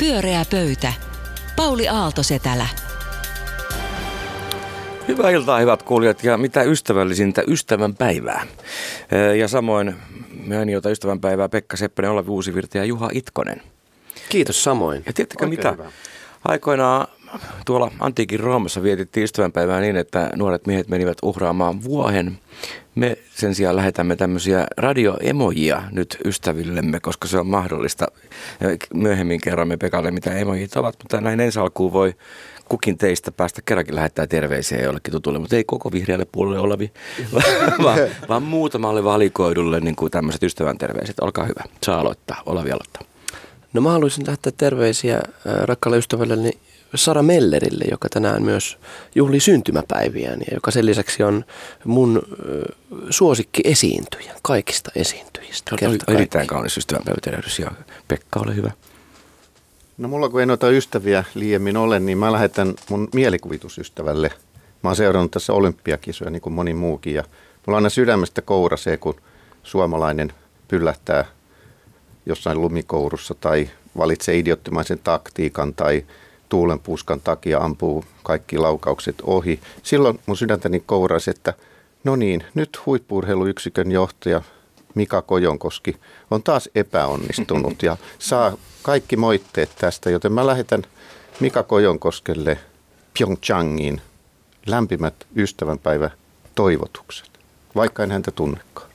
Pyöreä pöytä. Pauli Aaltosetälä. Hyvää iltaa, hyvät kuulijat, ja mitä ystävällisintä ystävän päivää. Ja samoin mainiota ystävän päivää Pekka Seppänen, Olavi Uusivirta ja Juha Itkonen. Kiitos samoin. Ja tiedättekö mitä? Hyvä. Aikoinaan tuolla antiikin Roomassa vietettiin ystävänpäivää niin, että nuoret miehet menivät uhraamaan vuohen. Me sen sijaan lähetämme tämmöisiä radioemojia nyt ystävillemme, koska se on mahdollista. Myöhemmin kerromme Pekalle, mitä emojit ovat, mutta näin ensi alkuun voi kukin teistä päästä kerrankin lähettää terveisiä jollekin tutulle, mutta ei koko vihreälle puolelle Olavi, vaan, vaan muutamalle valikoidulle niin kuin tämmöiset ystävän terveiset. Olkaa hyvä, saa aloittaa, Olavi aloittaa. No mä haluaisin lähettää terveisiä äh, rakkaalle ystävälleni Sara Mellerille, joka tänään myös juhli syntymäpäiviään ja joka sen lisäksi on mun suosikki esiintyjä kaikista esiintyjistä. On erittäin kaunis ystävänpäivätervehdys ja Pekka, ole hyvä. No mulla kun ei noita ystäviä liiemmin ole, niin mä lähetän mun mielikuvitusystävälle. Mä oon seurannut tässä olympiakisoja niin kuin moni muukin ja mulla aina sydämestä kourasee, kun suomalainen pyllähtää jossain lumikourussa tai valitsee idiottimaisen taktiikan tai tuulenpuskan takia ampuu kaikki laukaukset ohi. Silloin mun sydäntäni kouraisi, että no niin, nyt huippuurheiluyksikön johtaja Mika Kojonkoski on taas epäonnistunut ja saa kaikki moitteet tästä, joten mä lähetän Mika Kojonkoskelle Pyeongchangiin lämpimät ystävänpäivä toivotukset, vaikka en häntä tunnekaan.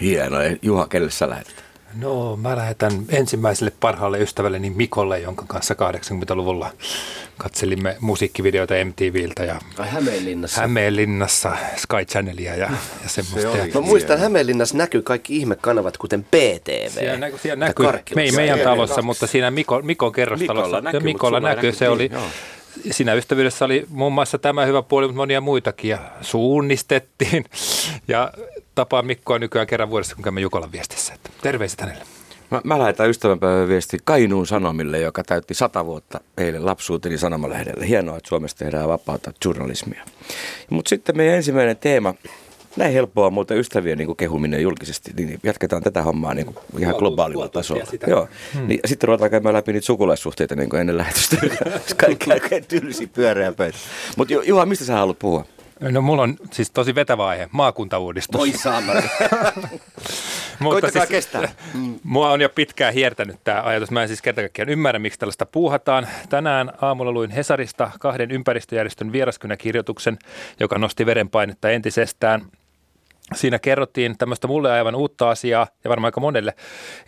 Hienoa. Juha, kelle sä lähetät? No mä lähetän ensimmäiselle parhaalle ystävälleni Mikolle, jonka kanssa 80-luvulla katselimme musiikkivideoita MTVltä ja Hämeenlinnassa. Hämeenlinnassa Sky Channelia ja, ja semmoista. Se mä muistan, että Hämeenlinnassa näkyy kaikki ihmekanavat, kuten PTV. Siellä, näky, siellä näkyy, me ei meidän talossa, mutta siinä Miko, Mikon kerrostalossa. Mikolla näkyy, Mikolla näkyy se oli, niin, siinä ystävyydessä oli muun muassa tämä hyvä puoli, mutta monia muitakin ja suunnistettiin. Ja tapaan Mikkoa nykyään kerran vuodessa, kun käymme Jukolan viestissä. Että terveiset hänelle. Mä, mä lähetän ystävänpäivän viesti Kainuun Sanomille, joka täytti sata vuotta eilen lapsuuteni sanomalehdelle. Hienoa, että Suomessa tehdään vapaata journalismia. Mutta sitten meidän ensimmäinen teema, näin helppoa muuten ystävien niin kehuminen julkisesti, niin jatketaan tätä hommaa niin kuin ihan globaalilla tasolla. Joo. Hmm. Niin, sitten ruvetaan käymään läpi niitä sukulaissuhteita niin kuin ennen lähetystä. Kaikki tylsi pyöreä pöytä. Mutta Juha, mistä sä haluat puhua? No mulla on siis tosi vetävä aihe, maakuntauudistus. Voi saamari. Mutta siis, kestää. Mua on jo pitkään hiertänyt tämä ajatus. Mä en siis kerta kaikkiaan ymmärrä, miksi tällaista puuhataan. Tänään aamulla luin Hesarista kahden ympäristöjärjestön vieraskynäkirjoituksen, joka nosti verenpainetta entisestään. Siinä kerrottiin tämmöistä mulle aivan uutta asiaa ja varmaan aika monelle,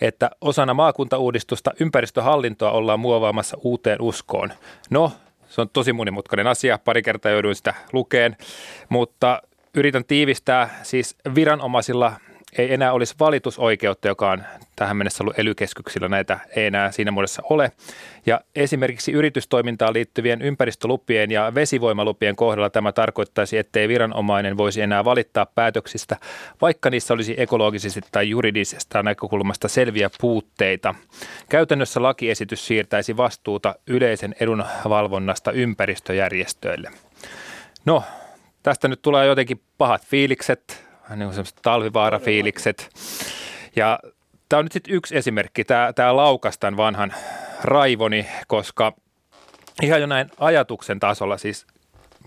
että osana maakuntauudistusta ympäristöhallintoa ollaan muovaamassa uuteen uskoon. No, se on tosi monimutkainen asia, pari kertaa jouduin sitä lukeen, mutta yritän tiivistää, siis viranomaisilla ei enää olisi valitusoikeutta, joka on tähän mennessä ollut ely näitä ei enää siinä muodossa ole. Ja esimerkiksi yritystoimintaan liittyvien ympäristölupien ja vesivoimalupien kohdalla tämä tarkoittaisi, ettei viranomainen voisi enää valittaa päätöksistä, vaikka niissä olisi ekologisesti tai juridisesta näkökulmasta selviä puutteita. Käytännössä lakiesitys siirtäisi vastuuta yleisen edunvalvonnasta ympäristöjärjestöille. No, tästä nyt tulee jotenkin pahat fiilikset, niin kuin semmoiset talvivaarafiilikset. Ja tämä on nyt sitten yksi esimerkki, tämä, tämä laukas tämän vanhan raivoni, koska ihan jo näin ajatuksen tasolla siis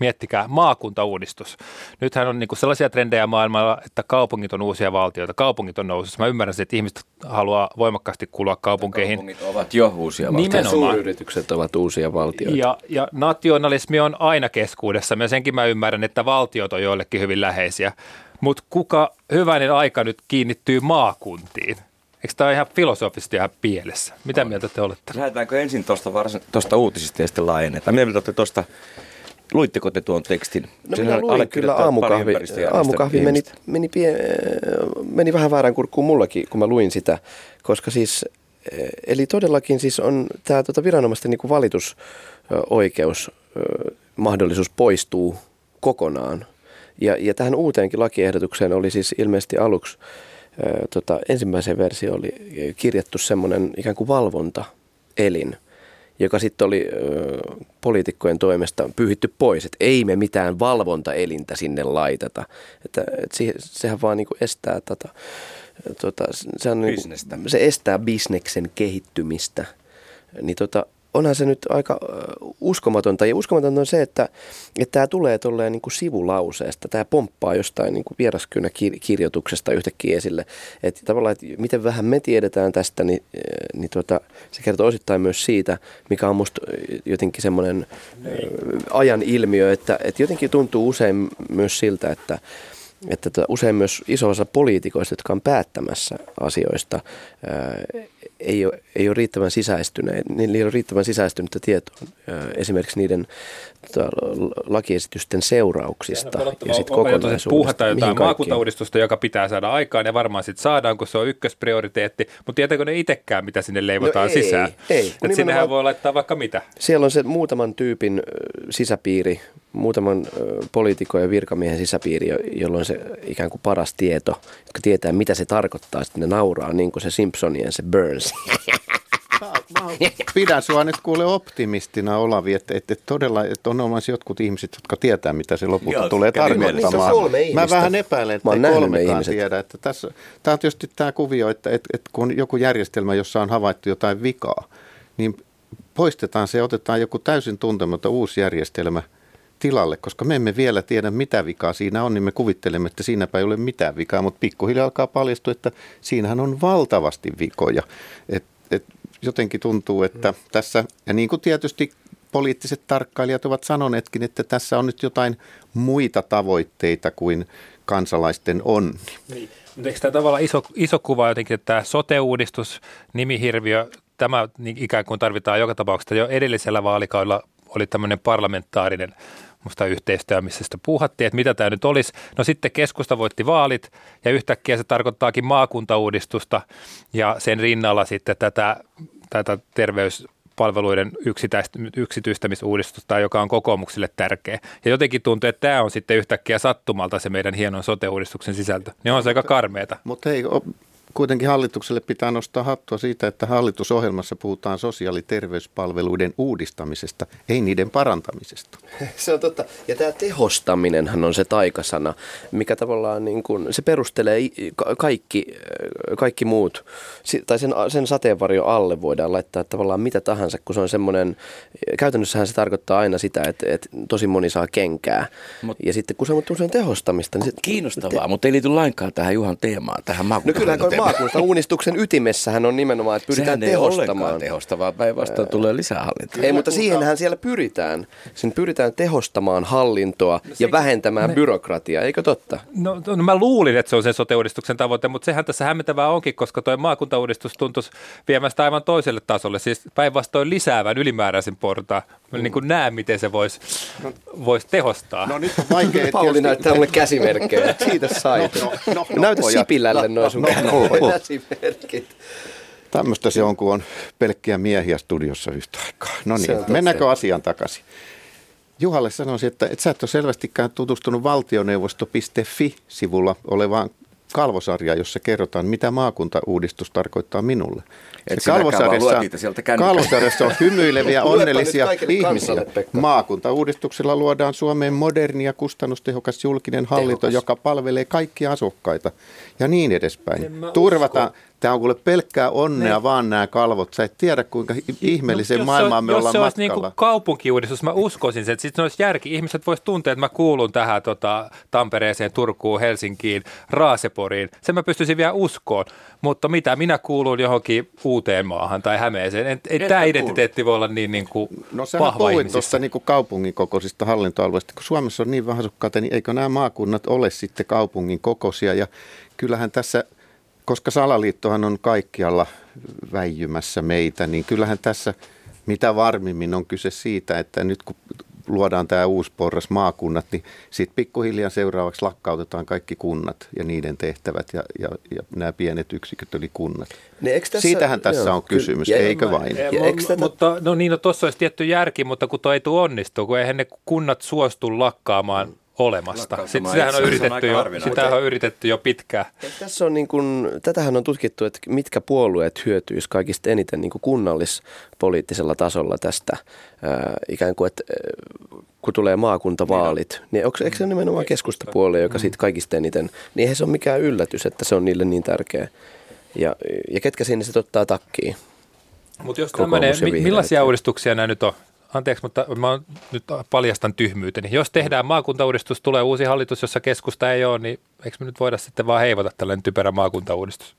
miettikää maakuntauudistus. Nythän on niinku sellaisia trendejä maailmalla, että kaupungit on uusia valtioita, kaupungit on nousussa. Mä ymmärrän, että ihmiset haluaa voimakkaasti kuulua kaupunkeihin. Kaupungit ovat jo uusia valtioita. Nimenomaan. Suuryritykset ovat uusia valtioita. Ja, ja nationalismi on aina keskuudessa. Ja senkin mä ymmärrän, että valtiot on joillekin hyvin läheisiä. Mutta kuka hyvänen aika nyt kiinnittyy maakuntiin? Eikö tämä ihan filosofisesti ihan pielessä? Mitä on. mieltä te olette? Lähdetäänkö ensin tuosta uutisista ja sitten laajennetaan? Mitä mieltä olette tuosta Luitteko te tuon tekstin? No minä luin kyllä aamukahvi, aamukahvi meni, meni, pie, meni vähän väärän kurkkuun mullakin, kun mä luin sitä, koska siis, eh, eli todellakin siis on tämä tota viranomaisten niin valitusoikeus, mahdollisuus poistuu kokonaan ja, ja tähän uuteenkin lakiehdotukseen oli siis ilmeisesti aluksi ää, tota, ensimmäiseen versio oli kirjattu semmoinen ikään kuin valvontaelin, joka sitten oli ö, poliitikkojen toimesta pyyhitty pois, että ei me mitään valvontaelintä sinne laiteta. Että, et se, sehän vaan niin kuin estää tota, tota, se, on, niin, se estää bisneksen kehittymistä. Niin tota, onhan se nyt aika uskomatonta. Ja uskomatonta on se, että, että tämä tulee tolleen niin kuin sivulauseesta. Tämä pomppaa jostain niin kuin vieraskynäkirjoituksesta yhtäkkiä esille. Että tavallaan, että miten vähän me tiedetään tästä, niin, niin tuota, se kertoo osittain myös siitä, mikä on musta jotenkin semmoinen ajan ilmiö, että, että jotenkin tuntuu usein myös siltä, että että tota, usein myös iso osa poliitikoista, jotka on päättämässä asioista, ei ole, ei ole riittävän sisäistyneet, niillä ei ole riittävän sisäistynyttä tietoa esimerkiksi niiden tota, lakiesitysten seurauksista ja sitten kokonaisuudesta. Puhutaan jotain maakuntauudistusta, joka pitää saada aikaan ja varmaan sitten saadaan, kun se on ykkösprioriteetti, mutta tietääkö ne itsekään, mitä sinne leivotaan no ei, sisään? Ei, Et sinnehän voi laittaa vaikka mitä. Siellä on se muutaman tyypin sisäpiiri, muutaman poliitikon ja virkamiehen sisäpiiri, jolloin se ikään kuin paras tieto, jotka tietää, mitä se tarkoittaa, sitten ne nauraa, niin kuin se Simpsonien se Burns. Mä, pidän sua nyt kuule optimistina Olavi, että, että todella että on olemassa jotkut ihmiset, jotka tietää, mitä se lopulta Joo, tulee tarkoittamaan. Mä vähän epäilen, että ei kolmekaan tiedä. Että tässä, tämä on tietysti tämä kuvio, että, että, että kun joku järjestelmä, jossa on havaittu jotain vikaa, niin poistetaan se ja otetaan joku täysin tuntematon uusi järjestelmä – tilalle, koska me emme vielä tiedä, mitä vikaa siinä on, niin me kuvittelemme, että siinäpä ei ole mitään vikaa, mutta pikkuhiljaa alkaa paljastua, että siinähän on valtavasti vikoja. Et, et jotenkin tuntuu, että mm. tässä, ja niin kuin tietysti poliittiset tarkkailijat ovat sanoneetkin, että tässä on nyt jotain muita tavoitteita kuin kansalaisten on. Niin. Mutta eikö tämä tavallaan iso, iso kuva jotenkin, että tämä sote-uudistus, nimihirviö, tämä niin ikään kuin tarvitaan joka tapauksessa jo edellisellä vaalikaudella oli tämmöinen parlamentaarinen musta yhteistyö, missä sitä puuhattiin, että mitä tämä nyt olisi. No sitten keskusta voitti vaalit ja yhtäkkiä se tarkoittaakin maakuntauudistusta ja sen rinnalla sitten tätä, tätä terveyspalveluiden yksityistämisuudistusta, joka on kokoomuksille tärkeä. Ja jotenkin tuntuu, että tämä on sitten yhtäkkiä sattumalta se meidän hienon sote-uudistuksen sisältö. Niin on se aika karmeeta. Mutta ei, kuitenkin hallitukselle pitää nostaa hattua siitä, että hallitusohjelmassa puhutaan sosiaali- ja terveyspalveluiden uudistamisesta, ei niiden parantamisesta. Se on totta. Ja tämä tehostaminenhan on se taikasana, mikä tavallaan niin kuin, se perustelee kaikki, kaikki muut, tai sen, sen sateenvarjo alle voidaan laittaa tavallaan mitä tahansa, kun se on semmoinen, käytännössähän se tarkoittaa aina sitä, että, että tosi moni saa kenkää. Mut, ja sitten kun se on sen tehostamista, niin se, Kiinnostavaa, te, mutta ei liity lainkaan tähän Juhan teemaan, tähän maakuntaan. No uudistuksen ytimessähän on nimenomaan, että pyritään Sehän tehostamaan. Ei tehostavaa, päinvastoin tulee lisää hallintoa. Ei, mutta siihenhän siellä pyritään. Sen pyritään tehostamaan hallintoa no, ja vähentämään me... byrokratiaa, eikö totta? No, no, mä luulin, että se on se sote-uudistuksen tavoite, mutta sehän tässä hämmentävää onkin, koska tuo maakuntauudistus tuntuisi viemästä aivan toiselle tasolle, siis päinvastoin lisäävän ylimääräisen portaan. Mä niin kuin näen, miten se voisi vois tehostaa. No nyt on vaikea. Pauli näyttää mulle käsimerkkejä. Siitä sait. No, no, no, Näytä no, Sipilälle no, noin sun no, no, no. käsimerkit. Tämmöistä se on, kun on pelkkiä miehiä studiossa yhtä aikaa. No niin, mennäänkö asian takaisin? Juhalle sanoisin, että et sä et ole selvästikään tutustunut valtioneuvosto.fi-sivulla olevaan kalvosarja, jossa kerrotaan, mitä maakuntauudistus tarkoittaa minulle. Et kalvosarjassa, kalvosarjassa on hymyileviä, onnellisia ihmisiä. Maakuntauudistuksella luodaan Suomeen moderni ja kustannustehokas julkinen hallinto, Tehokas. joka palvelee kaikkia asukkaita ja niin edespäin. Turvataan, Tämä on kuule pelkkää onnea ne. vaan nämä kalvot. Sä et tiedä, kuinka ihmeellisen no, maailmaan me ollaan matkalla. Jos se olisi niin kaupunkiuudistus, mä uskoisin sen, että sitten olisi järki. Ihmiset vois tuntea, että mä kuulun tähän tota, Tampereeseen, Turkuun, Helsinkiin, Raaseporiin. Sen mä pystyisin vielä uskoon. Mutta mitä, minä kuulun johonkin uuteen maahan tai Hämeeseen. En, ei tämä identiteetti voi olla niin, niin kuin No sä puhuit tuossa niin kaupungin kokoisista hallintoalueista. Kun Suomessa on niin vähän asukkaita, niin eikö nämä maakunnat ole sitten kaupungin kokoisia? Ja kyllähän tässä – koska salaliittohan on kaikkialla väijymässä meitä, niin kyllähän tässä mitä varmimmin on kyse siitä, että nyt kun luodaan tämä uusi porras maakunnat, niin sitten pikkuhiljaa seuraavaksi lakkautetaan kaikki kunnat ja niiden tehtävät ja, ja, ja nämä pienet yksiköt eli kunnat. Ne, tässä, Siitähän tässä joo, on kysymys, kyllä, eikö vain? Ja, ja, tätä... Mutta no niin, no tuossa olisi tietty järki, mutta kun tuo ei tule onnistua, kun eihän ne kunnat suostu lakkaamaan olemasta. Sitten sitähän on, yritetty jo, sitähän on yritetty jo pitkään. Tässä on niin kuin, tätähän on tutkittu, että mitkä puolueet hyötyisivät kaikista eniten niin kuin kunnallispoliittisella tasolla tästä. Äh, ikään kuin, että kun tulee maakuntavaalit, niin, niin onko, eikö se ole nimenomaan keskustapuolue, joka siitä kaikista eniten, niin eihän se ole mikään yllätys, että se on niille niin tärkeä. Ja, ja ketkä sinne sitten ottaa takkiin? Mutta jos tämmöinen, millaisia uudistuksia nämä nyt on? Anteeksi, mutta mä nyt paljastan tyhmyyteni. Jos tehdään maakuntauudistus, tulee uusi hallitus, jossa keskusta ei ole, niin eikö me nyt voida sitten vaan heivata tällainen typerä maakuntauudistus?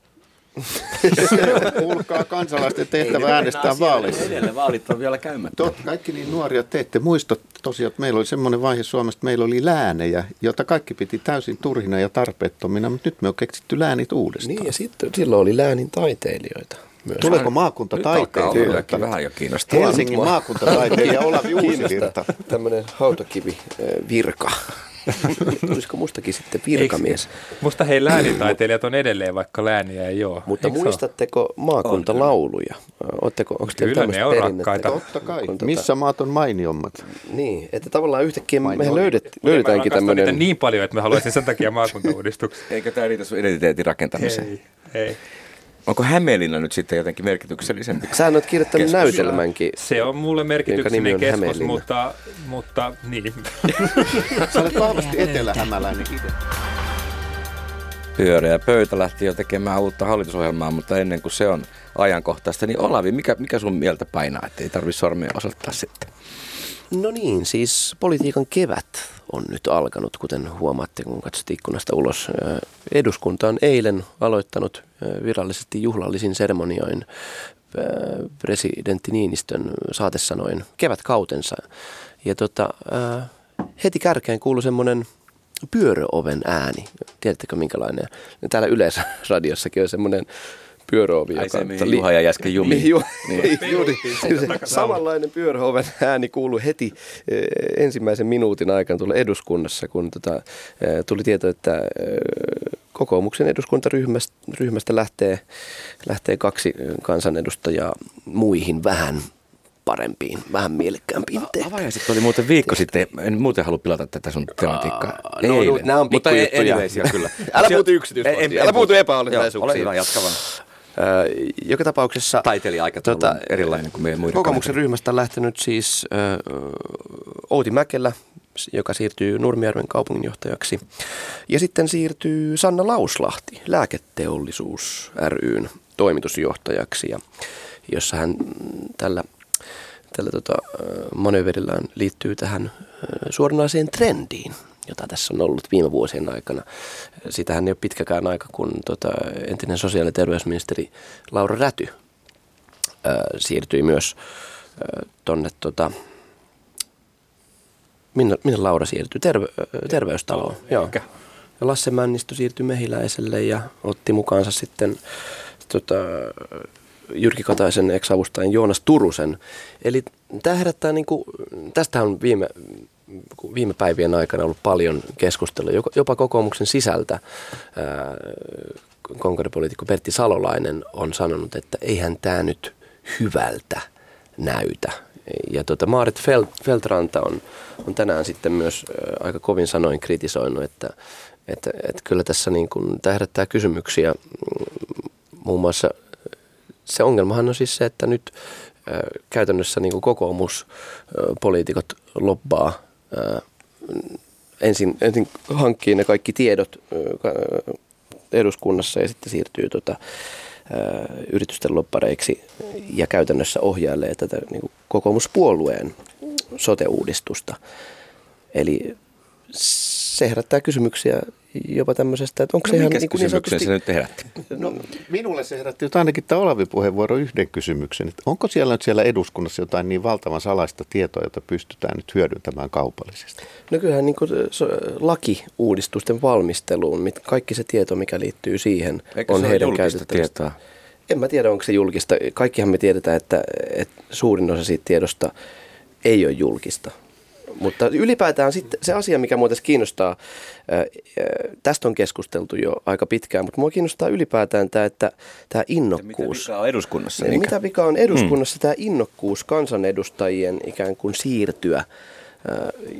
Kuulkaa kansalaisten tehtävä äänestää vaaleissa. Edelleen vaalit on vielä käymättä. Totta, kaikki niin nuoria te ette muista tosiaan, että meillä oli semmoinen vaihe Suomessa, että meillä oli läänejä, jota kaikki piti täysin turhina ja tarpeettomina, mutta nyt me on keksitty läänit uudestaan. Niin ja sitten silloin oli läänin taiteilijoita. Myös. Tuleeko maakuntataiteilija? Vähän jo kiinnostaa. Helsingin maakuntataiteilija Olavi Uusivirta. Tämmöinen hautakivi virka. Tulisiko mustakin sitten virkamies? Eikö, musta hei läänitaiteilijat on edelleen, vaikka lääniä ei ole. Mutta Eikö muistatteko maakuntalauluja? Oletteko, onko Kyllä ne on rakkaita. Totta kai. Kun Missä maat on mainiommat? Niin, että tavallaan yhtäkkiä me löydet, löydetäänkin tämmöinen... niin paljon, että me haluaisin sen takia maakuntauudistuksen. Eikö tämä riitä sun identiteetin rakentamiseen? Ei, ei. Onko Hämeenlinna nyt sitten jotenkin merkityksellisempi? Sä olet kirjoittanut keskus. näytelmänkin. Se on mulle merkityksellinen keskus, mutta, mutta niin. Sä olet vahvasti etelä-hämäläinen itse. Pyöreä pöytä lähti jo tekemään uutta hallitusohjelmaa, mutta ennen kuin se on ajankohtaista, niin Olavi, mikä, mikä sun mieltä painaa, että ei tarvitse sormia osoittaa sitten? No niin, siis politiikan kevät on nyt alkanut, kuten huomaatte, kun katsot ikkunasta ulos. Eduskunta on eilen aloittanut virallisesti juhlallisin seremonioin presidentti Niinistön saatesanoin kevätkautensa. Ja tota, heti kärkeen kuului semmoinen pyöröoven ääni. Tiedättekö minkälainen? Täällä Yleisradiossakin on semmoinen pyöröovi. Ai se, mihin Juha ja jäsken jumi. Niin, ju, niin. juuri. Samanlainen pyöröoven ääni kuului heti eh, ensimmäisen minuutin aikana tulla eduskunnassa, kun tota, eh, tuli tieto, että eh, kokoomuksen eduskuntaryhmästä ryhmästä lähtee, lähtee kaksi kansanedustajaa muihin vähän parempiin, vähän mielekkäämpiin tehtäviin. Avajaiset oli muuten viikko sitten, en muuten halua pilata tätä sun tematiikkaa. No, no, nämä on pikkujuttuja. kyllä. älä puutu yksityiskohtiin, älä puutu epäolennaisuuksiin. Ole hyvä, jatka vaan. Joka tapauksessa... Taiteilija-aikataulu tota, erilainen kuin meidän muiden Kokoomuksen ryhmästä on lähtenyt siis äh, Outi Mäkelä, joka siirtyy Nurmijärven kaupunginjohtajaksi. Ja sitten siirtyy Sanna Lauslahti, lääketeollisuus ryn toimitusjohtajaksi, ja, jossa hän tällä, tällä tota, manöverillään liittyy tähän suoranaiseen trendiin, jota tässä on ollut viime vuosien aikana. Sitähän ei ole pitkäkään aika, kun tota, entinen sosiaali- ja terveysministeri Laura Räty ää, siirtyi myös tuonne, tota, minne, minne Laura siirtyi? Terve, terveystaloon. Joo. Ja Lasse Männistö siirtyi Mehiläiselle ja otti mukaansa sitten tota, Jyrki Kataisen ex-avustajan Joonas Turusen. Eli tämä herättää, niin kuin, tästä on viime, viime päivien aikana ollut paljon keskustelua, jopa kokoomuksen sisältä. Konkaripoliitikko Pertti Salolainen on sanonut, että eihän tämä nyt hyvältä näytä. Ja tuota, Maarit Feltranta on, on tänään sitten myös aika kovin sanoin kritisoinut, että, että, että kyllä tässä niin kuin, tämä herättää kysymyksiä. Muun muassa se ongelmahan on siis se, että nyt käytännössä niin kuin kokoomuspoliitikot lobbaa ensin, ensin hankkii ne kaikki tiedot eduskunnassa ja sitten siirtyy tota, yritysten loppareiksi ja käytännössä ohjailee tätä niin kuin kokoomuspuolueen sote-uudistusta. Eli se herättää kysymyksiä jopa tämmöisestä, että onko no, se ihan niin, niin sanotusti... se nyt herätti? No, minulle se herätti jotain ainakin tämä Olavi puheenvuoro yhden kysymyksen. Että onko siellä nyt siellä eduskunnassa jotain niin valtavan salaista tietoa, jota pystytään nyt hyödyntämään kaupallisesti? No kyllähän niin kuin lakiuudistusten valmisteluun, kaikki se tieto, mikä liittyy siihen, Eikö on heidän käytettävissä. En mä tiedä, onko se julkista. Kaikkihan me tiedetään, että, että suurin osa siitä tiedosta ei ole julkista. Mutta ylipäätään sitten se asia, mikä mua tässä kiinnostaa, tästä on keskusteltu jo aika pitkään, mutta mua kiinnostaa ylipäätään tämä, että tämä innokkuus. Mitä vika on eduskunnassa? Niin, mitä vika on eduskunnassa, hmm. tämä innokkuus kansanedustajien ikään kuin siirtyä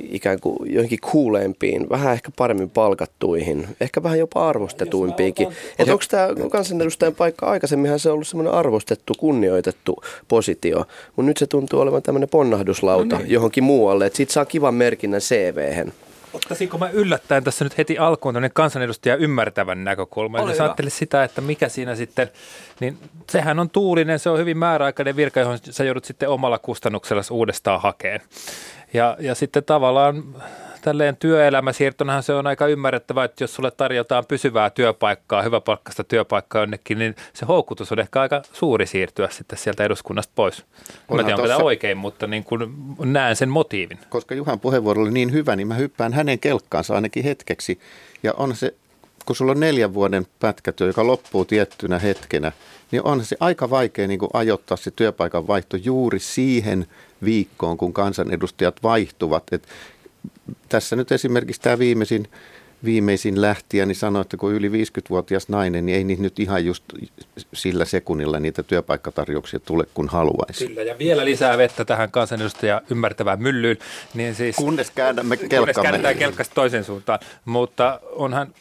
ikään kuin joihinkin kuuleempiin, vähän ehkä paremmin palkattuihin, ehkä vähän jopa arvostetuimpiinkin. Että onko tämä kansanedustajan paikka, aikaisemminhan se on ollut semmoinen arvostettu, kunnioitettu positio, mutta nyt se tuntuu olevan tämmöinen ponnahduslauta no niin. johonkin muualle, että siitä saa kivan merkinnän CV-hen. Ottaisinko mä yllättäen tässä nyt heti alkuun tämmöinen kansanedustaja ymmärtävän näkökulma. Ole Jos ajattelee sitä, että mikä siinä sitten, niin sehän on tuulinen, se on hyvin määräaikainen virka, johon sä joudut sitten omalla kustannuksella uudestaan hakeen. Ja, ja sitten tavallaan tälleen työelämäsiirtonahan se on aika ymmärrettävää, että jos sulle tarjotaan pysyvää työpaikkaa, hyväpalkkaista työpaikkaa jonnekin, niin se houkutus on ehkä aika suuri siirtyä sitten sieltä eduskunnasta pois. Onhan mä tiedän, tämä oikein, mutta niin kuin näen sen motiivin. Koska Juhan puheenvuoro oli niin hyvä, niin mä hyppään hänen kelkkaansa ainakin hetkeksi. Ja on se, kun sulla on neljän vuoden pätkätyö, joka loppuu tiettynä hetkenä, niin on se aika vaikea niin kuin ajoittaa se työpaikan vaihto juuri siihen viikkoon, kun kansanedustajat vaihtuvat. Et tässä nyt esimerkiksi tämä viimeisin, viimeisin lähtiä, niin sanoi, että kun yli 50-vuotias nainen, niin ei niitä nyt ihan just sillä sekunnilla niitä työpaikkatarjouksia tule, kun haluaisi. Kyllä, ja vielä lisää vettä tähän kansanedustaja ymmärtävään myllyyn. Niin siis, kunnes käännämme kelkkamme. Kunnes käännetään kelkasta toiseen suuntaan. Mutta onhan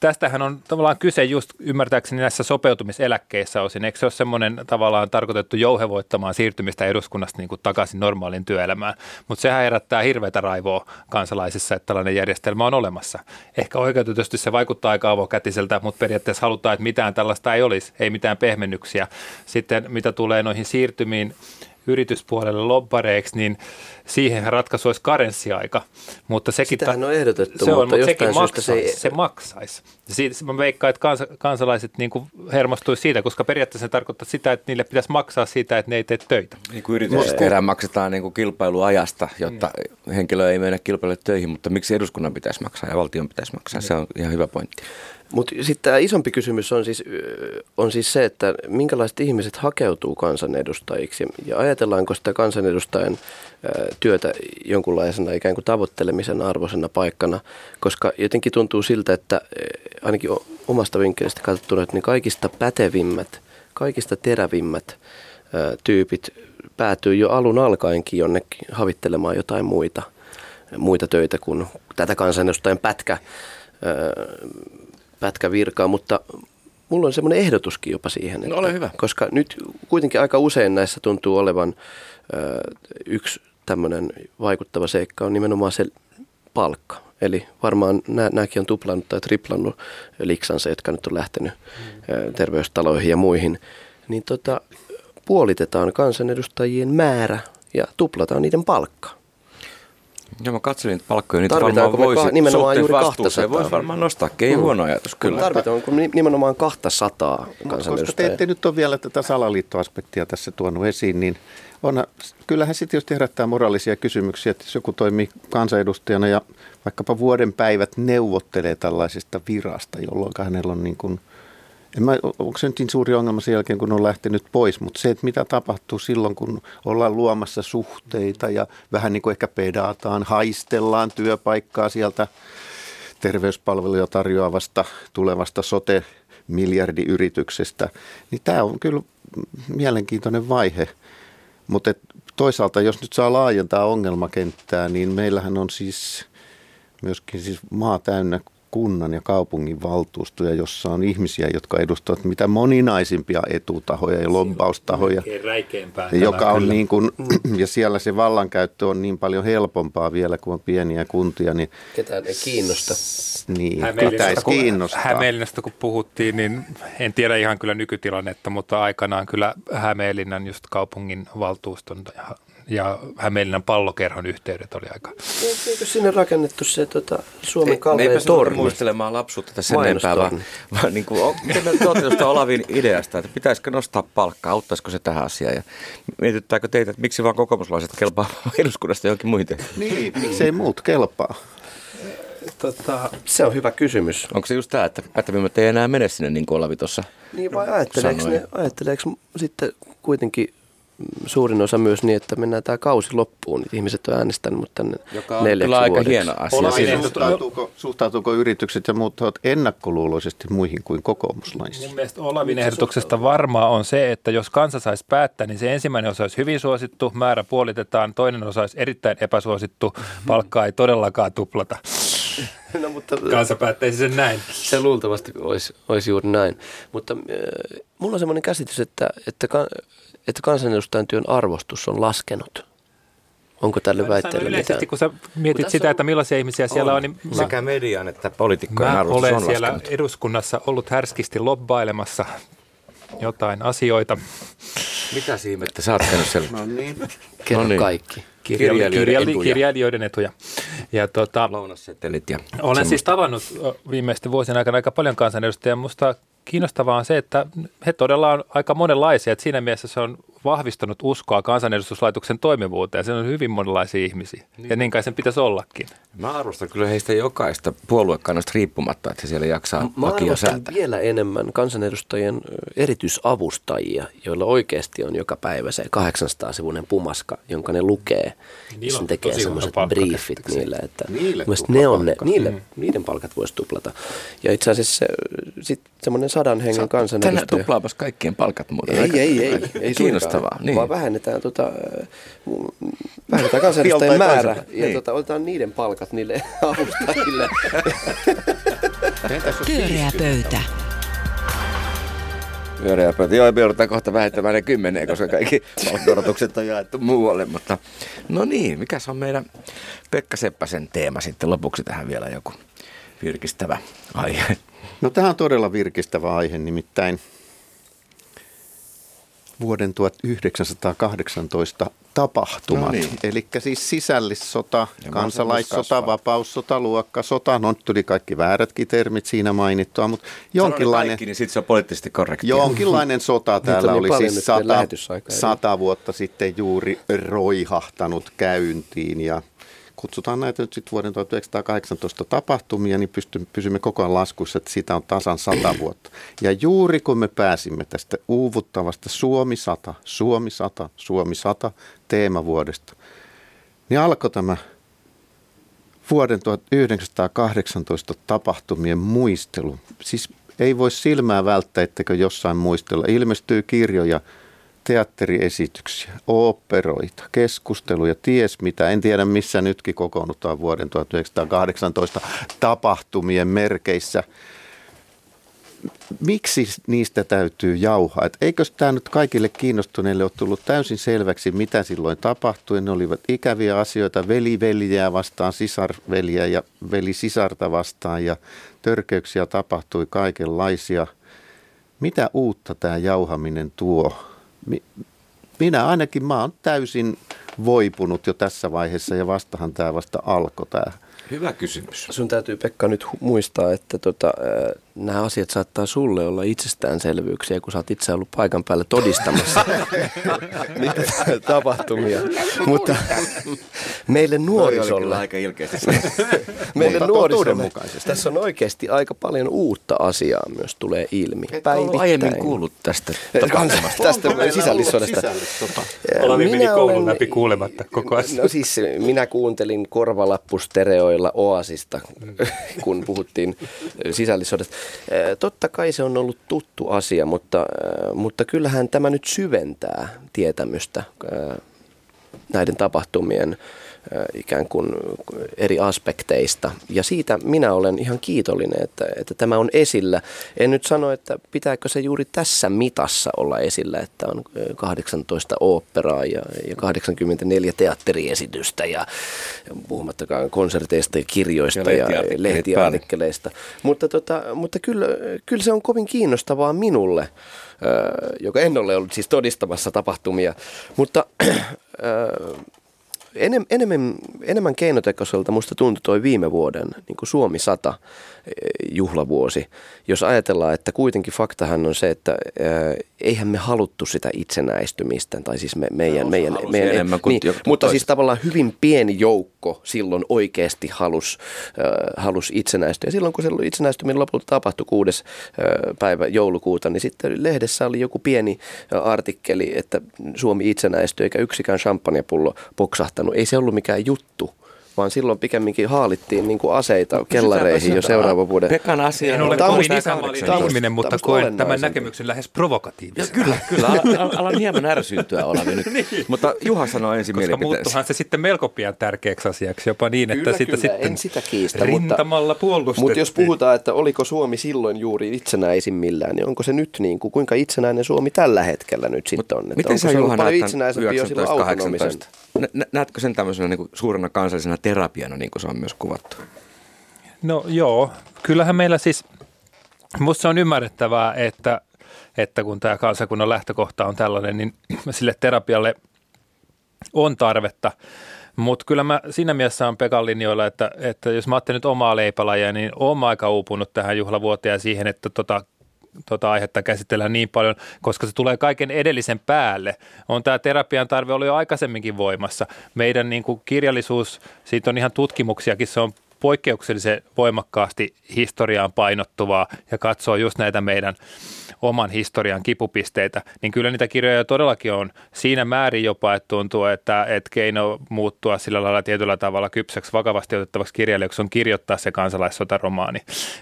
tästähän on tavallaan kyse just ymmärtääkseni näissä sopeutumiseläkkeissä osin. Eikö se ole semmoinen tavallaan tarkoitettu jouhevoittamaan siirtymistä eduskunnasta niin kuin takaisin normaaliin työelämään? Mutta sehän herättää hirveätä raivoa kansalaisissa, että tällainen järjestelmä on olemassa. Ehkä oikeutetusti se vaikuttaa aika avokätiseltä, mutta periaatteessa halutaan, että mitään tällaista ei olisi, ei mitään pehmennyksiä. Sitten mitä tulee noihin siirtymiin, yrityspuolelle lobbareiksi, niin siihen ratkaisu olisi karenssiaika. Mutta sekin Sitähän on ehdotettu, se on, mutta, mutta sekin maksaisi, se, ei... se maksaisi. Siitä, mä veikkaan, että kans, kansalaiset niin hermostuisi siitä, koska periaatteessa se tarkoittaa sitä, että niille pitäisi maksaa siitä, että ne ei tee töitä. Niin kuin yrityksessä tehdään, maksetaan niin kuin kilpailuajasta, jotta niin. henkilö ei mene kilpailulle töihin, mutta miksi eduskunnan pitäisi maksaa ja valtion pitäisi maksaa? Se on ihan hyvä pointti. Mutta sitten tämä isompi kysymys on siis, on siis se, että minkälaiset ihmiset hakeutuu kansanedustajiksi ja ajatellaanko sitä kansanedustajan työtä jonkunlaisena ikään kuin tavoittelemisen arvoisena paikkana, koska jotenkin tuntuu siltä, että ainakin omasta vinkkelistä katsottuna, että ne kaikista pätevimmät, kaikista terävimmät tyypit päätyy jo alun alkaenkin jonnekin havittelemaan jotain muita, muita töitä kuin tätä kansanedustajan pätkä pätkävirkaa, mutta mulla on semmoinen ehdotuskin jopa siihen. Että, no ole hyvä. Koska nyt kuitenkin aika usein näissä tuntuu olevan ö, yksi tämmöinen vaikuttava seikka on nimenomaan se palkka. Eli varmaan nämäkin on tuplannut tai triplannut liksansa, jotka nyt on lähtenyt mm. terveystaloihin ja muihin. Niin tota, puolitetaan kansanedustajien määrä ja tuplataan niiden palkka. Joo, mä katselin että palkkoja, niitä varmaan voisi nimenomaan juuri 200. Voisi varmaan nostaa, ei mm. huono ajatus kyllä. Tarvitaanko nimenomaan 200 kansanedustajaa? Koska te ette nyt ole vielä tätä salaliittoaspektia tässä tuonut esiin, niin on, kyllähän sitten jos herättää moraalisia kysymyksiä, että jos joku toimii kansanedustajana ja vaikkapa vuoden päivät neuvottelee tällaisesta virasta, jolloin hänellä on niin kuin – en mä, onko se nyt niin suuri ongelma sen jälkeen, kun on lähtenyt pois, mutta se, että mitä tapahtuu silloin, kun ollaan luomassa suhteita ja vähän niin kuin ehkä pedataan, haistellaan työpaikkaa sieltä terveyspalveluja tarjoavasta tulevasta sote miljardiyrityksestä, niin tämä on kyllä mielenkiintoinen vaihe. Mutta toisaalta, jos nyt saa laajentaa ongelmakenttää, niin meillähän on siis myöskin siis maa täynnä kunnan ja kaupungin valtuustoja, jossa on ihmisiä, jotka edustavat mitä moninaisimpia etutahoja ja lobbaustahoja. Joka on niin kuin, ja siellä se vallankäyttö on niin paljon helpompaa vielä, kuin on pieniä kuntia. Niin, Ketään ei kiinnosta. Niin, pitäisi kiinnostaa. Hämeenlinnasta kun puhuttiin, niin en tiedä ihan kyllä nykytilannetta, mutta aikanaan kyllä Hämeenlinnan just kaupungin valtuuston ja Hämeenlinnan pallokerhon yhteydet oli aika... Eikö sinne rakennettu se tota, Suomen kalleen torni? Muistelemaan lapsuutta tässä enempää, vaan, vaan niin kuin, miten me tuosta Olavin ideasta, että pitäisikö nostaa palkkaa, auttaisiko se tähän asiaan? Ja mietittääkö teitä, että miksi vaan kokoomuslaiset kelpaa eduskunnasta johonkin muihin? Niin, miksei muut kelpaa? Tota, se on hyvä kysymys. Onko se just tämä, että ajattelimme, ei enää mene sinne niin kuin Olavi tuossa Niin vai ajatteleeko, ne, ajatteleeko sitten kuitenkin suurin osa myös niin, että mennään tämä kausi loppuun. Niin ihmiset on äänestänyt mutta tänne Joka on kyllä aika hieno asia. suhtautuuko, suhtautuuko yritykset ja muut ennakkoluuloisesti muihin kuin kokoomuslaisiin? Mun mielestä Olavin ehdotuksesta varmaa on se, että jos kansa saisi päättää, niin se ensimmäinen osa olisi hyvin suosittu, määrä puolitetaan, toinen osa olisi erittäin epäsuosittu, palkkaa ei todellakaan tuplata. No, mutta, Kansa päättäisi sen näin. Se luultavasti olisi, olisi juuri näin. Mutta äh, mulla on semmoinen käsitys, että, että että kansanedustajan työn arvostus on laskenut Onko tälle väitteelle Yleisesti, mitään? kun sä mietit sitä, että millaisia ihmisiä siellä on, niin mä, Sekä median että poliitikkojen mä arvostus olen on siellä laskenut. eduskunnassa ollut härskisti lobbailemassa jotain asioita. Mitä ihmettä sä oot käynyt siellä? No niin. Kerro No niin. kaikki. Kirjailijoiden kirjaili- etuja. kirjailijoiden etuja. Ja tota, Lounassetelit ja Olen semmoista. siis tavannut viimeisten vuosien aikana aika paljon kansanedustajia. Minusta kiinnostavaa on se, että he todella on aika monenlaisia. Että siinä mielessä se on vahvistanut uskoa kansanedustuslaitoksen toimivuuteen. Se on hyvin monenlaisia ihmisiä. Niin. Ja niin kai sen pitäisi ollakin. Mä arvostan kyllä heistä jokaista puoluekannasta riippumatta, että he siellä jaksaa Mä lakia säätää. vielä enemmän kansanedustajien erityisavustajia, joilla oikeasti on joka päivä se 800-sivuinen pumaska, jonka ne lukee. Niillä Ja on sen tekee semmoiset briefit niille. Että Niille ne on ne, niille, mm. niiden palkat voisi tuplata. Ja itse asiassa sitten semmoinen sadan hengen Tänään kansanedustaja. tuplaapas kaikkien palkat muuten. Ei, ei, ei. aika ei Kiinnostavaa. Suinkaan, Niin. Vaan vähennetään, tota, äh, mu- vähennetään kansanedustajien määrä ja niin. tota, otetaan niiden palkat niille avustajille. Pyöreä pöytä. Pyöreä pöytä. Joo, me joudutaan kohta vähentämään ne kymmeneen, koska kaikki palkkorotukset on jaettu muualle. Mutta no niin, mikä on meidän Pekka Seppäsen teema sitten lopuksi tähän vielä joku virkistävä aihe? No tämä on todella virkistävä aihe, nimittäin vuoden 1918 tapahtumat. No niin. Eli siis sisällissota, Ja kansalaissota, vapaussota, luokkasota. No nyt tuli kaikki väärätkin termit siinä mainittua, mutta Jonkinlainen... Kaikki, niin sitten se on poliittisesti korrektia. jonkinlainen sota täällä niin oli paljon siis sata, sata vuotta sitten juuri roihahtanut käyntiin ja kutsutaan näitä nyt sitten vuoden 1918 tapahtumia, niin pysty, pysymme koko ajan laskussa, että siitä on tasan sata vuotta. Ja juuri kun me pääsimme tästä uuvuttavasta Suomi 100, Suomi 100, Suomi 100 teemavuodesta, niin alkoi tämä vuoden 1918 tapahtumien muistelu. Siis ei voi silmää välttää, etteikö jossain muistella. Ilmestyy kirjoja, teatteriesityksiä, oopperoita, keskusteluja, ties mitä. En tiedä missä nytkin kokoonnutaan vuoden 1918 tapahtumien merkeissä. Miksi niistä täytyy jauhaa? Et eikös tämä nyt kaikille kiinnostuneille ole tullut täysin selväksi, mitä silloin tapahtui? Ne olivat ikäviä asioita, veli veljeä vastaan, sisar veliä ja veli sisarta vastaan ja törkeyksiä tapahtui kaikenlaisia. Mitä uutta tämä jauhaminen tuo? Mi- Minä ainakin, mä oon täysin voipunut jo tässä vaiheessa ja vastahan tämä vasta alkoi tämä. Hyvä kysymys. Sun täytyy Pekka nyt hu- muistaa, että tota, äh, nämä asiat saattaa sulle olla itsestäänselvyyksiä, kun sä oot itse ollut paikan päällä todistamassa niitä tapahtumia. Mutta meille nuorisolle, aika ilkeästi. meille nuorisolle tässä on oikeasti aika paljon uutta asiaa myös tulee ilmi. Et ollut aiemmin kuullut tästä tapahtumasta. tästä sisällissodasta. Olavi meni Minä koulun olen- läpi kuulematta koko ajan. No siis minä kuuntelin korvalappustereoilla Oasista, kun puhuttiin sisällissodasta. Totta kai se on ollut tuttu asia, mutta, mutta kyllähän tämä nyt syventää tietämystä näiden tapahtumien ikään kuin eri aspekteista. Ja siitä minä olen ihan kiitollinen, että, että tämä on esillä. En nyt sano, että pitääkö se juuri tässä mitassa olla esillä, että on eh, 18 oopperaa ja, ja 84 teatteriesitystä ja, puhumattakaan konserteista ja kirjoista Ja ja, lehtiartikkeleista. Mutta, tota, mutta kyllä, kyllä se on kovin kiinnostavaa minulle, joka en ole ollut siis todistamassa tapahtumia. Mutta enem, enemmän, enemmän keinotekoiselta musta tuntui toi viime vuoden niin kuin Suomi 100 eh, juhlavuosi. Jos ajatellaan, että kuitenkin faktahan on se, että äh, eihän me haluttu sitä itsenäistymistä, tai siis me, meidän... meidän, halusi meidän enemmän kuin niin, mutta toiset. siis tavallaan hyvin pieni joukko silloin oikeasti halusi äh, halus itsenäistyä. Ja silloin kun se itsenäistyminen lopulta tapahtui 6. Äh, päivä joulukuuta, niin sitten lehdessä oli joku pieni artikkeli, että Suomi itsenäistyi eikä yksikään champagnepullo poksahtanut kirjoittanut. Ei se ollut mikään juttu vaan silloin pikemminkin haalittiin niin kuin aseita no, kellareihin jo seuraavan vuoden. Pekan asia on ollut kovin ihminen, mutta koen tämän näkemyksen lähes provokatiivisena. Kyllä, kyllä. Alan, alan hieman ärsyyntyä olla nyt. niin. Mutta Juha sanoi ensin Koska muuttuhan se sitten melko pian tärkeäksi asiaksi, jopa niin, että kyllä, kyllä, sitten en sitä kiistä, rintamalla mutta, puolustettiin. Mutta jos puhutaan, että oliko Suomi silloin juuri itsenäisimmillään, niin onko se nyt niin kuin, kuinka itsenäinen Suomi tällä hetkellä nyt sitten on? Miten sä Juha silloin 1918? näetkö sen tämmöisenä niin kuin suurena kansallisena terapiana, niin kuin se on myös kuvattu? No joo, kyllähän meillä siis, musta on ymmärrettävää, että, että kun tämä kansakunnan lähtökohta on tällainen, niin sille terapialle on tarvetta. Mutta kyllä mä siinä mielessä on Pekan linjoilla, että, että jos mä ajattelen nyt omaa leipälajia, niin oon aika uupunut tähän juhlavuoteen ja siihen, että tota, tota aihetta käsitellään niin paljon, koska se tulee kaiken edellisen päälle. On tämä terapian tarve ollut jo aikaisemminkin voimassa. Meidän niin kuin kirjallisuus, siitä on ihan tutkimuksiakin, se on poikkeuksellisen voimakkaasti historiaan painottuvaa ja katsoo just näitä meidän oman historian kipupisteitä, niin kyllä niitä kirjoja todellakin on siinä määrin jopa, että tuntuu, että, että keino muuttua sillä lailla tietyllä tavalla kypsäksi vakavasti otettavaksi kirjailijaksi on kirjoittaa se kansalaissotaromaani.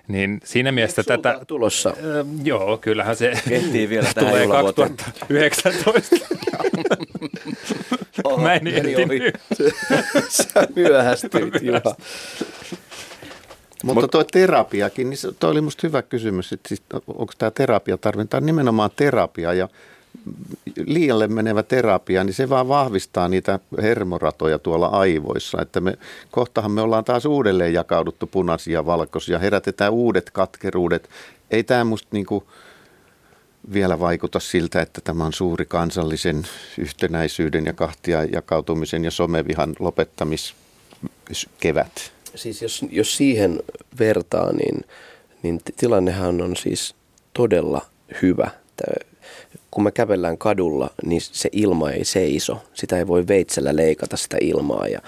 Niin siinä mielessä Eikö tätä... tulossa? Äh, joo, kyllähän se vielä tulee 2019. Oho, Mä en ehtinyt. Sä myöhästyit, Juha. Mutta tuo terapiakin, niin tuo oli minusta hyvä kysymys, että siis onko tämä terapia tarvitaan nimenomaan terapia ja liialle menevä terapia, niin se vaan vahvistaa niitä hermoratoja tuolla aivoissa. Että me, kohtahan me ollaan taas uudelleen jakauduttu punaisia ja valkoisia, herätetään uudet katkeruudet. Ei tämä musta niinku vielä vaikuta siltä, että tämä on suuri kansallisen yhtenäisyyden ja kahtia jakautumisen ja somevihan lopettamiskevät siis jos, jos siihen vertaa, niin, niin tilannehan on siis todella hyvä. Kun me kävellään kadulla, niin se ilma ei seiso. Sitä ei voi veitsellä leikata sitä ilmaa ja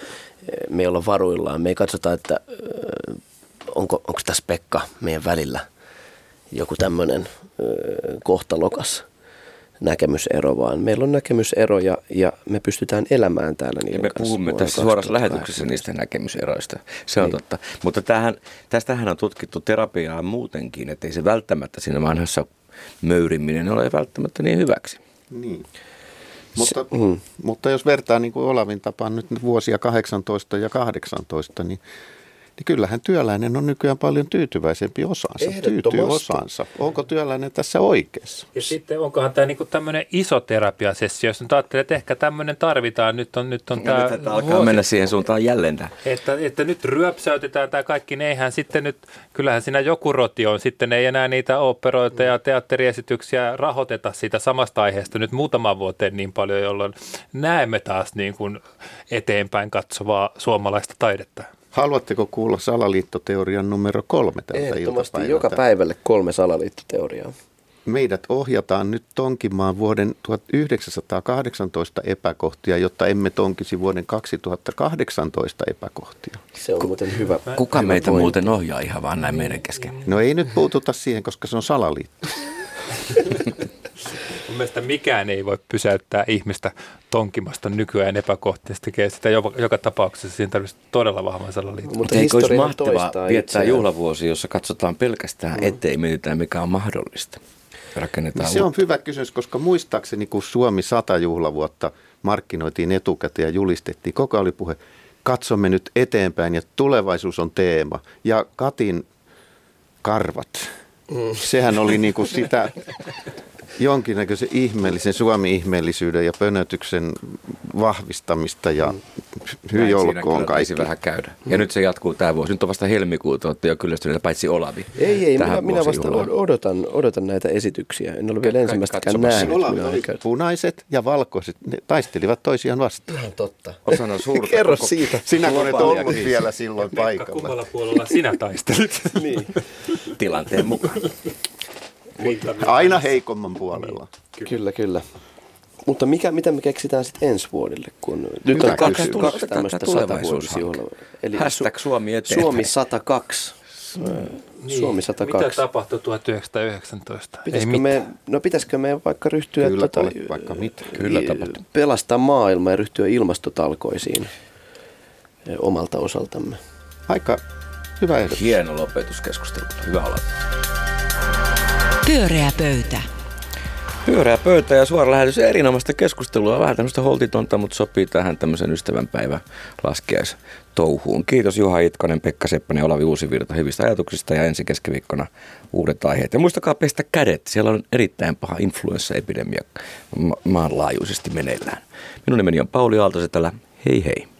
e, me ei olla varuillaan. Me ei katsota, että onko, onko tässä Pekka meidän välillä joku tämmöinen kohtalokas – näkemysero, vaan meillä on näkemysero ja, ja me pystytään elämään täällä niiden ja me kanssa puhumme tässä suorassa lähetyksessä niistä näkemyseroista. Se on niin. totta. Mutta tämähän, tästähän on tutkittu terapiaa muutenkin, että ei se välttämättä siinä vanhassa möyriminen ole välttämättä niin hyväksi. Niin. Mutta, se, mm. mutta jos vertaa niin kuin Olavin tapaan nyt vuosia 18 ja 18, niin niin kyllähän työläinen on nykyään paljon tyytyväisempi osaansa, tyytyy osaansa. Onko työläinen tässä oikeassa? Ja sitten onkohan tämä niinku tämmöinen iso terapiasessio, jos nyt ajattelee, että ehkä tämmöinen tarvitaan, nyt on, nyt on tämä... Nyt alkaa vuosi, mennä siihen suuntaan jälleen tämä. Että, että nyt ryöpsäytetään tämä kaikki, ne eihän sitten nyt, kyllähän siinä joku roti on, sitten ei enää niitä operoita ja teatteriesityksiä rahoiteta siitä samasta aiheesta nyt muutaman vuoteen niin paljon, jolloin näemme taas niin kuin eteenpäin katsovaa suomalaista taidetta. Haluatteko kuulla salaliittoteorian numero kolme tältä Ehdottomasti joka päivälle kolme salaliittoteoriaa. Meidät ohjataan nyt tonkimaan vuoden 1918 epäkohtia, jotta emme tonkisi vuoden 2018 epäkohtia. Se on muuten hyvä. Kuka hyvä meitä pointti. muuten ohjaa ihan vaan näin meidän kesken? No ei nyt puututa siihen, koska se on salaliitto. Mun mielestä mikään ei voi pysäyttää ihmistä tonkimasta nykyään epäkohtia. Tekee sitä joka, joka tapauksessa. Siinä tarvitsisi todella vahvan salaliiton. Mutta eikö olisi mahtavaa viettää itseään. juhlavuosi, jossa katsotaan pelkästään mm. ettei mietitään, mikä on mahdollista. Rakennetaan se uutta. on hyvä kysymys, koska muistaakseni kun Suomi 100 juhlavuotta markkinoitiin etukäteen ja julistettiin, koko oli puhe, katsomme nyt eteenpäin ja tulevaisuus on teema. Ja Katin karvat, mm. sehän oli niin kuin sitä jonkinnäköisen ihmeellisen Suomi-ihmeellisyyden ja pönötyksen vahvistamista ja mm. hyi olkoon kaikki. vähän käydä. Ja mm. nyt se jatkuu tämä vuosi. Nyt on vasta helmikuuta, olette jo kyllästyneet, paitsi Olavi. Ei, ei, minä, minä vasta odotan, odotan näitä esityksiä. En ole vielä ensimmäistäkään nähnyt. punaiset ja valkoiset, ne taistelivat toisiaan vastaan. Ihan totta. Osana suurta. Kerro siitä. Sinä kun et ollut vielä silloin paikalla. Kummalla puolella sinä taistelit? niin. Tilanteen mukaan. Aina heikomman puolella. Kyllä, kyllä. kyllä. Mutta mikä, mitä me keksitään sitten ensi vuodelle, kun nyt on kaksi, kaksi tämmöistä satavuotisjuhlaa. Eli Hashtag Suomi eteenpäin. Suomi 102. Niin. Suomi 102. Mitä tapahtui 1919? Pitäisikö Ei me, no pitäisikö me vaikka ryhtyä Kyllä, tota, vaikka mitä. Kyllä tapahtui. pelastaa maailma ja ryhtyä ilmastotalkoisiin omalta osaltamme? Aika hyvä ehdotus. Hieno lopetuskeskustelu. Hyvä olla. Pyöreä pöytä. Pyöreä pöytä ja suora lähetys. Erinomaista keskustelua. Vähän tämmöistä holtitonta, mutta sopii tähän tämmöisen ystävänpäivän laskiais touhuun. Kiitos Juha Itkonen, Pekka Seppänen ja Olavi Uusivirta hyvistä ajatuksista ja ensi keskiviikkona uudet aiheet. Ja muistakaa pestä kädet. Siellä on erittäin paha influenssaepidemia maanlaajuisesti meneillään. Minun nimeni on Pauli Aaltosetälä. Hei hei.